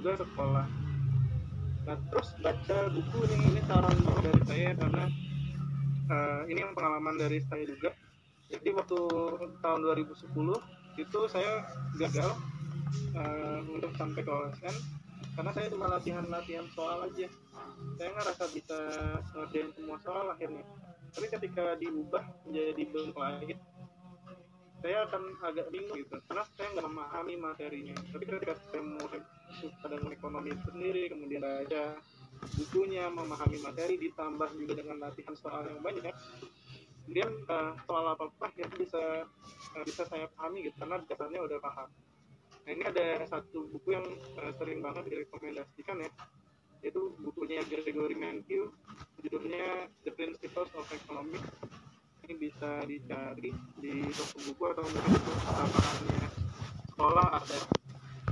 juga sekolah. Nah terus baca buku nih ini saran dari saya karena uh, ini yang pengalaman dari saya juga. Jadi waktu tahun 2010 itu saya gagal uh, untuk sampai ke OSN karena saya cuma latihan-latihan soal aja. Saya ngerasa bisa ngerjain semua soal akhirnya. Tapi ketika diubah menjadi bentuk lain saya akan agak bingung gitu. Karena saya nggak memahami materinya. Tapi ketika saya mulai suka dengan ekonomi sendiri kemudian baca bukunya memahami materi ditambah juga dengan latihan soal yang banyak kemudian uh, soal apa apa itu bisa uh, bisa saya pahami gitu. Karena dasarnya udah paham. Nah ini ada satu buku yang uh, sering banget direkomendasikan ya. Itu bukunya Gregory Mankiw judulnya The Principles of Economics bisa dicari di toko buku atau mungkin tapakannya sekolah ada